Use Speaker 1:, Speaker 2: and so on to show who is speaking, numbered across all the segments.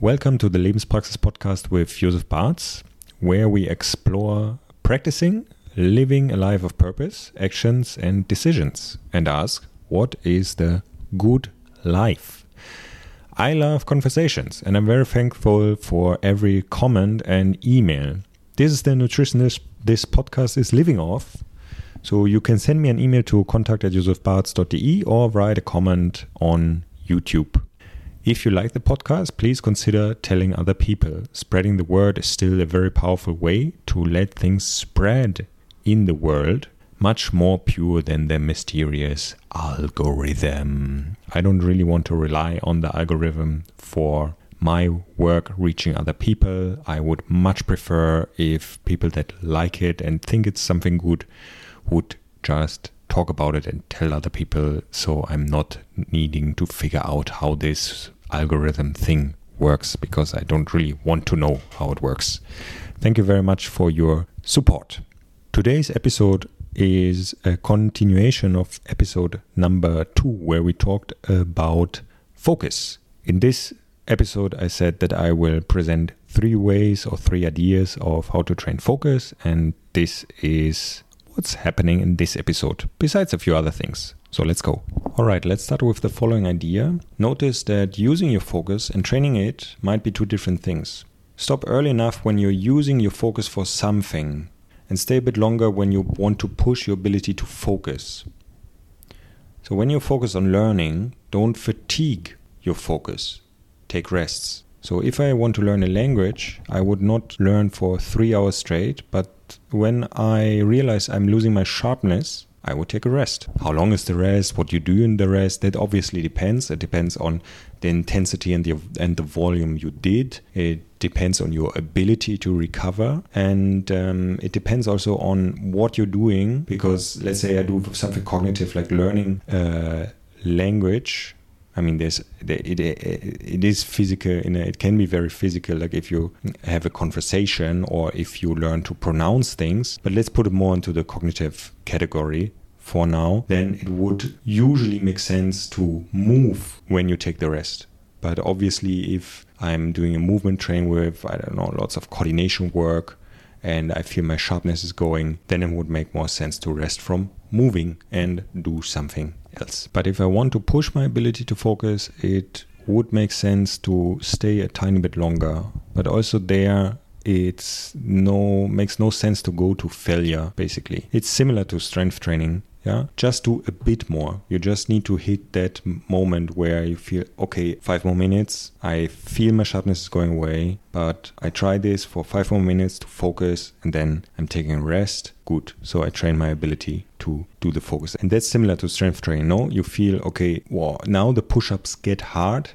Speaker 1: Welcome to the Lebenspraxis podcast with Joseph Bartz, where we explore practicing, living a life of purpose, actions, and decisions, and ask what is the good life? I love conversations, and I'm very thankful for every comment and email. This is the nutritionist this podcast is living off. So you can send me an email to contact at josephbartz.de or write a comment on YouTube. If you like the podcast, please consider telling other people. Spreading the word is still a very powerful way to let things spread in the world, much more pure than the mysterious algorithm. I don't really want to rely on the algorithm for my work reaching other people. I would much prefer if people that like it and think it's something good would just talk about it and tell other people so I'm not needing to figure out how this algorithm thing works because I don't really want to know how it works. Thank you very much for your support. Today's episode is a continuation of episode number two, where we talked about focus. In this episode, I said that I will present three ways or three ideas of how to train focus, and this is what's happening in this episode, besides a few other things. So let's go. All right, let's start with the following idea. Notice that using your focus and training it might be two different things. Stop early enough when you're using your focus for something, and stay a bit longer when you want to push your ability to focus. So, when you focus on learning, don't fatigue your focus take rests. So if I want to learn a language, I would not learn for three hours straight, but when I realize I'm losing my sharpness, I would take a rest. How long is the rest? What you do in the rest? That obviously depends. It depends on the intensity and the and the volume you did. It depends on your ability to recover, and um, it depends also on what you're doing. Because let's say I do something cognitive like learning a language I mean, there's it, it, is physical. A, it can be very physical, like if you have a conversation or if you learn to pronounce things. But let's put it more into the cognitive category for now. Then it would usually make sense to move when you take the rest. But obviously, if I'm doing a movement train with I don't know lots of coordination work and I feel my sharpness is going, then it would make more sense to rest from moving and do something else. But if I want to push my ability to focus, it would make sense to stay a tiny bit longer. But also there it's no makes no sense to go to failure basically. It's similar to strength training yeah? Just do a bit more. You just need to hit that moment where you feel okay five more minutes. I feel my sharpness is going away but i try this for five more minutes to focus and then i'm taking a rest. Good. So i train my ability to do the focus. And that's similar to strength training no? You feel okay now the push-ups get hard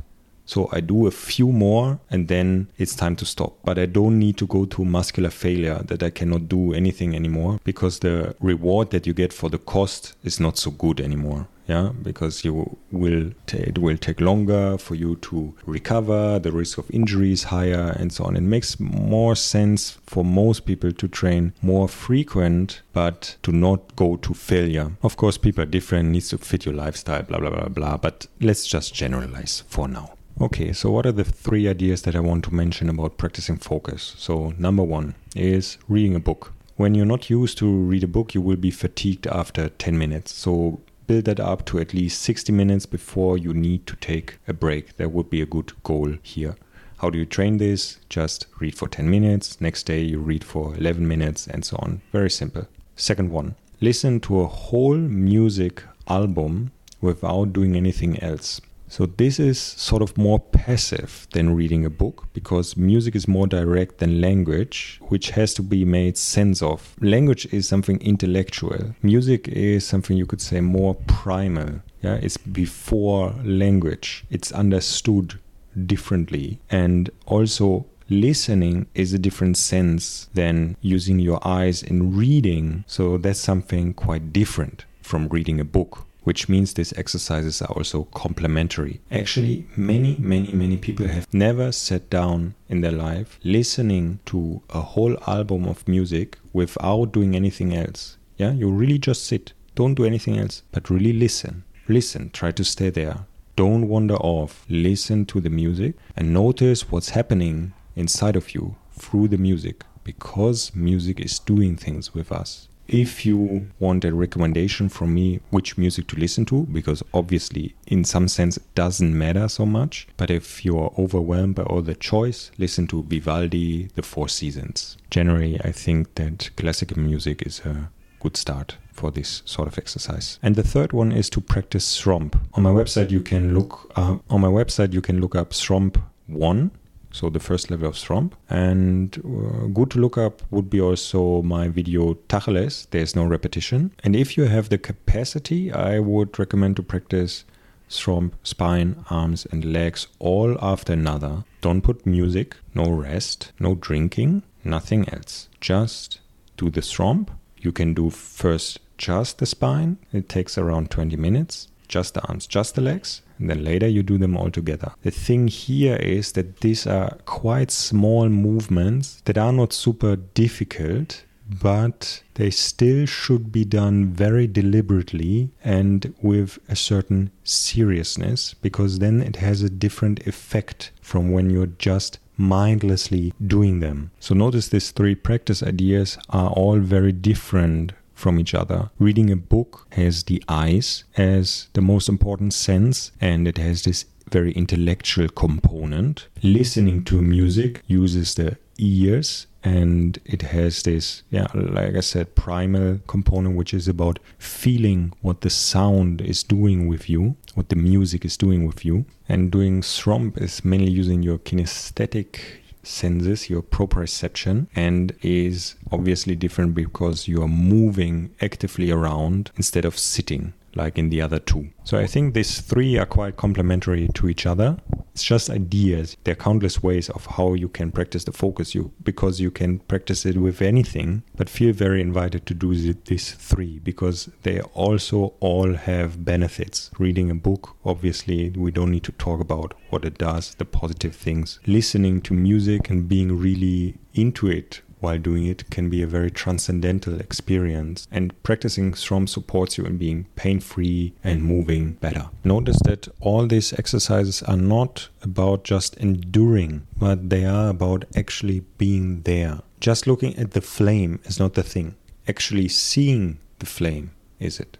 Speaker 1: so I do a few more and then it's time to stop. But I don't need to go to muscular failure that I cannot do anything anymore because the reward that you get for the cost is not so good anymore. Yeah, because you will it will take longer for you to recover. The risk of injury is higher, and so on. It makes more sense for most people to train more frequent, but to not go to failure. Of course, people are different, needs to fit your lifestyle, blah blah blah blah. But let's just generalize for now. Okay, so what are the three ideas that I want to mention about practicing focus? So, number one is reading a book. When you're not used to read a book, you will be fatigued after 10 minutes. So, build that up to at least 60 minutes before you need to take a break. That would be a good goal here. How do you train this? Just read for 10 minutes. Next day, you read for 11 minutes, and so on. Very simple. Second one listen to a whole music album without doing anything else. So this is sort of more passive than reading a book because music is more direct than language, which has to be made sense of. Language is something intellectual. Music is something you could say more primal. Yeah, it's before language. It's understood differently. And also listening is a different sense than using your eyes in reading. So that's something quite different from reading a book which means these exercises are also complementary. Actually, many, many, many people have never sat down in their life listening to a whole album of music without doing anything else. Yeah, you really just sit, don't do anything else, but really listen. Listen, try to stay there. Don't wander off. Listen to the music and notice what's happening inside of you through the music because music is doing things with us. If you want a recommendation from me which music to listen to, because obviously in some sense it doesn't matter so much, but if you're overwhelmed by all the choice, listen to Vivaldi, The Four Seasons. Generally, I think that classical music is a good start for this sort of exercise. And the third one is to practice Sromp. On my website, you can look uh, on my website you can look up Sromp one so the first level of Sromp. And uh, good to look up would be also my video Tacheles, there's no repetition. And if you have the capacity, I would recommend to practice Sromp, spine, arms, and legs all after another. Don't put music, no rest, no drinking, nothing else. Just do the Sromp. You can do first just the spine, it takes around 20 minutes, just the arms, just the legs, and then later you do them all together. The thing here is that these are quite small movements that are not super difficult, but they still should be done very deliberately and with a certain seriousness because then it has a different effect from when you're just mindlessly doing them. So notice these three practice ideas are all very different from each other. Reading a book has the eyes as the most important sense, and it has this very intellectual component. Listening to music uses the ears and it has this yeah like i said primal component which is about feeling what the sound is doing with you what the music is doing with you and doing Sromp is mainly using your kinesthetic senses, your proprioception, and is obviously different because you are moving actively around instead of sitting like in the other two. So I think these three are quite complementary to each other. It's just ideas. There are countless ways of how you can practice the focus you because you can practice it with anything, but feel very invited to do these three because they also all have benefits. Reading a book, obviously, we don't need to talk about what it does, the positive things. Listening to music and being really into it while doing it can be a very transcendental experience, and practicing Sromp supports you in being pain free and moving better. Notice that all these exercises are not about just enduring, but they are about actually being there. Just looking at the flame is not the thing, actually seeing the flame is it.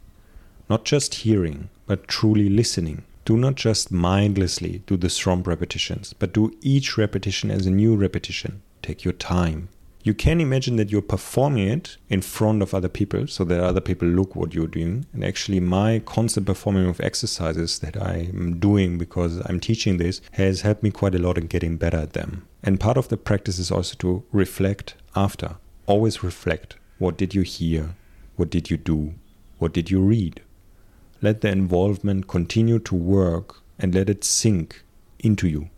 Speaker 1: Not just hearing, but truly listening. Do not just mindlessly do the Sromp repetitions, but do each repetition as a new repetition. Take your time you can imagine that you're performing it in front of other people so that other people look what you're doing. And actually my constant performing of exercises that i'm doing because i'm teaching this has helped me quite a lot in getting better at them. And part of the practice is also to reflect after. Always reflect. What did you hear? What did you do? What did you read? Let the involvement continue to work and let it sink into you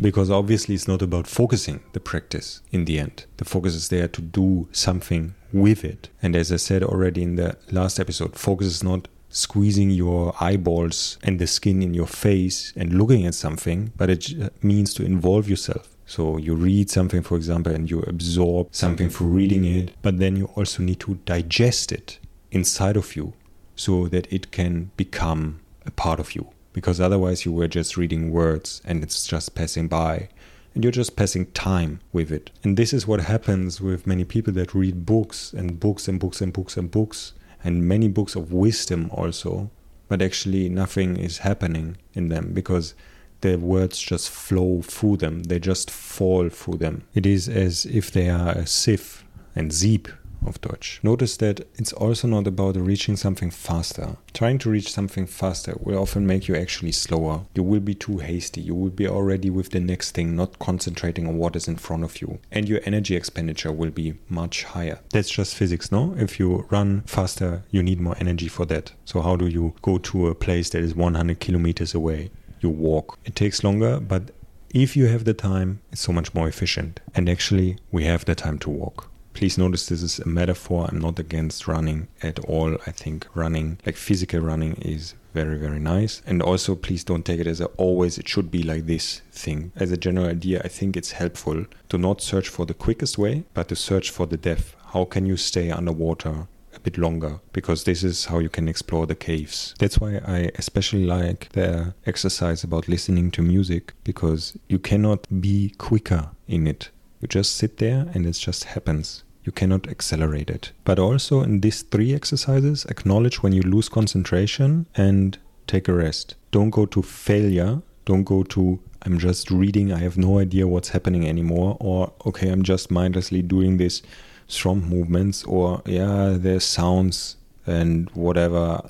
Speaker 1: because obviously it's not about focusing the practice in the end. The focus is there to do something with it. And as I said already in the last episode, focus is not squeezing your eyeballs and the skin in your face and looking at something, but it means to involve yourself. So you read something, for example, and you absorb something through reading it, but then you also need to digest it inside of you so that it can become a part of you because otherwise you were just reading words and it's just passing by and you're just passing time with it. And this is what happens with many people that read books and books and books and books and books and many books of wisdom also, but actually nothing is happening in them because the words just flow through them, they just fall through them. It is as if they are a sieve and Sieb of Deutsch. Notice that it's also not about reaching something faster. Trying to reach something faster will often make you actually slower. You will be too hasty. You will be already with the next thing, not concentrating on what is in front of you. And your energy expenditure will be much higher. That's just physics, no? If you run faster, you need more energy for that. So, how do you go to a place that is 100 kilometers away? You walk. It takes longer, but if you have the time, it's so much more efficient. And actually, we have the time to walk. Please notice this is a metaphor. I'm not against running at all. I think running, like physical running, is very, very nice. And also, please don't take it as a always it should be like this thing. As a general idea, I think it's helpful to not search for the quickest way, but to search for the depth. How can you stay underwater a bit longer because this is how you can explore the caves. That's why I especially like the exercise about listening to music because you cannot be quicker in it. You just sit there and it just happens. You cannot accelerate it. But also in these three exercises, acknowledge when you lose concentration and take a rest. Don't go to failure. Don't go to I'm just reading, I have no idea what's happening anymore, or okay, I'm just mindlessly doing these Sromp movements, or yeah, there's sounds and whatever,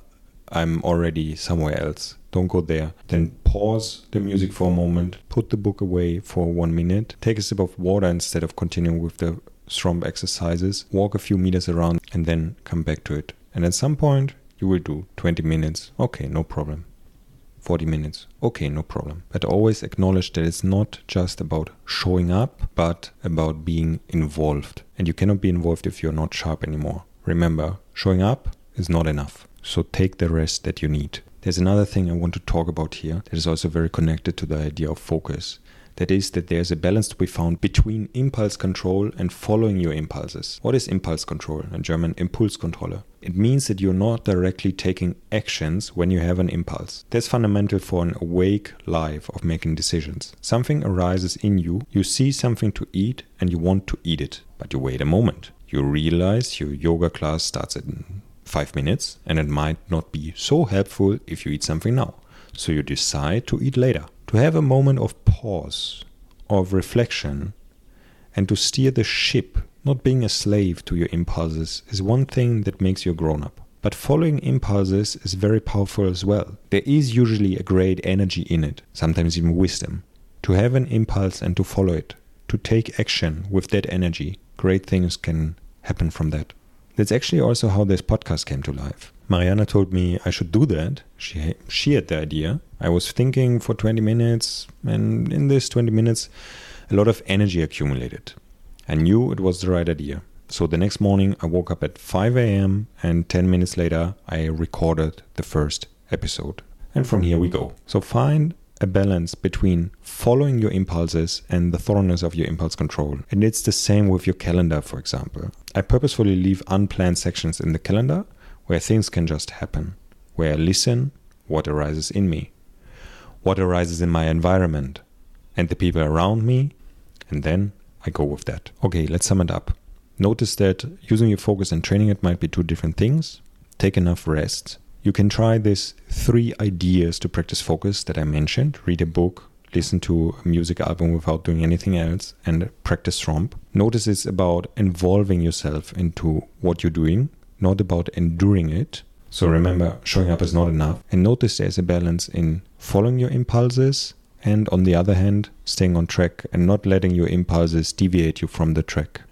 Speaker 1: I'm already somewhere else. Don't go there. Then pause the music for a moment, put the book away for one minute, take a sip of water instead of continuing with the Sromp exercises, walk a few meters around, and then come back to it. And at some point, you will do 20 minutes. Okay, no problem. 40 minutes. Okay, no problem. But always acknowledge that it's not just about showing up, but about being involved. And you cannot be involved if you're not sharp anymore. Remember, showing up is not enough. So take the rest that you need. There's another thing I want to talk about here that is also very connected to the idea of focus. That is, that there's a balance to be found between impulse control and following your impulses. What is impulse control? In German, Impulskontrolle. It means that you're not directly taking actions when you have an impulse. That's fundamental for an awake life of making decisions. Something arises in you, you see something to eat, and you want to eat it. But you wait a moment. You realize your yoga class starts in five minutes, and it might not be so helpful if you eat something now. So you decide to eat later. To have a moment of pause, of reflection, and to steer the ship not being a slave to your impulses is one thing that makes you a grown up. But following impulses is very powerful as well. There is usually a great energy in it, sometimes even wisdom. To have an impulse and to follow it, to take action with that energy, great things can happen from that. That's actually also how this podcast came to life. Mariana told me I should do that. She she had the idea. I was thinking for 20 minutes, and in this 20 minutes, a lot of energy accumulated. I knew it was the right idea. So the next morning, I woke up at 5 a.m., and 10 minutes later, I recorded the first episode. And from here we go. So find a balance between following your impulses and the thoroughness of your impulse control. And it's the same with your calendar, for example. I purposefully leave unplanned sections in the calendar where things can just happen, where I listen what arises in me, what arises in my environment, and the people around me, and then I go with that. Okay, let's sum it up. Notice that using your focus and training it might be two different things. Take enough rest. You can try these three ideas to practice focus that I mentioned read a book, listen to a music album without doing anything else, and practice Sromp. Notice it's about involving yourself into what you're doing, not about enduring it. So remember, showing up is not enough. And notice there's a balance in following your impulses and on the other hand, staying on track and not letting your impulses deviate you from the track.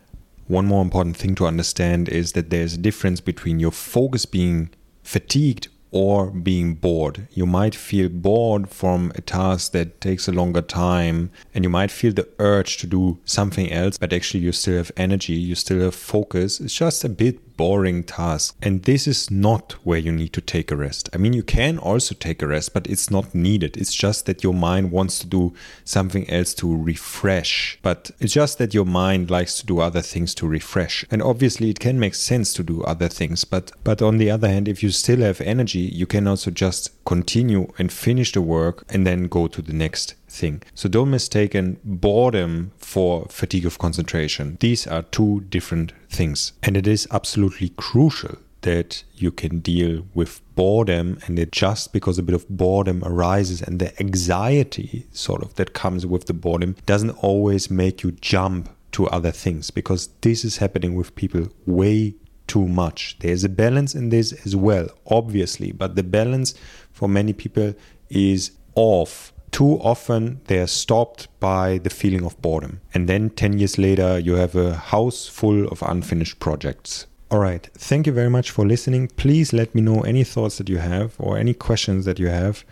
Speaker 1: One more important thing to understand is that there's a difference between your focus being fatigued or being bored. You might feel bored from a task that takes a longer time, and you might feel the urge to do something else, but actually you still have energy, you still have focus. It's just a bit boring task. And this is not where you need to take a rest. I mean, you can also take a rest, but it's not needed. It's just that your mind wants to do something else to refresh. But it's just that your mind likes to do other things to refresh. And obviously, it can make sense to do other things. But, but on the other hand, if you still have energy, you can also just continue and finish the work and then go to the next thing. So don't mistake boredom for fatigue of concentration. These are two different things. And it is absolutely crucial that you can deal with boredom and it just because a bit of boredom arises and the anxiety sort of that comes with the boredom doesn't always make you jump to other things because this is happening with people way too much. There's a balance in this as well, obviously, but the balance for many people is off too often they're stopped by the feeling of boredom. And then 10 years later, you have a house full of unfinished projects. All right. Thank you very much for listening. Please let me know any thoughts that you have or any questions that you have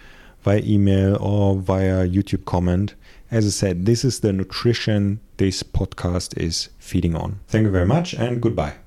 Speaker 1: via email or via YouTube comment. As I said, this is the nutrition this podcast is feeding on. Thank you very much and goodbye.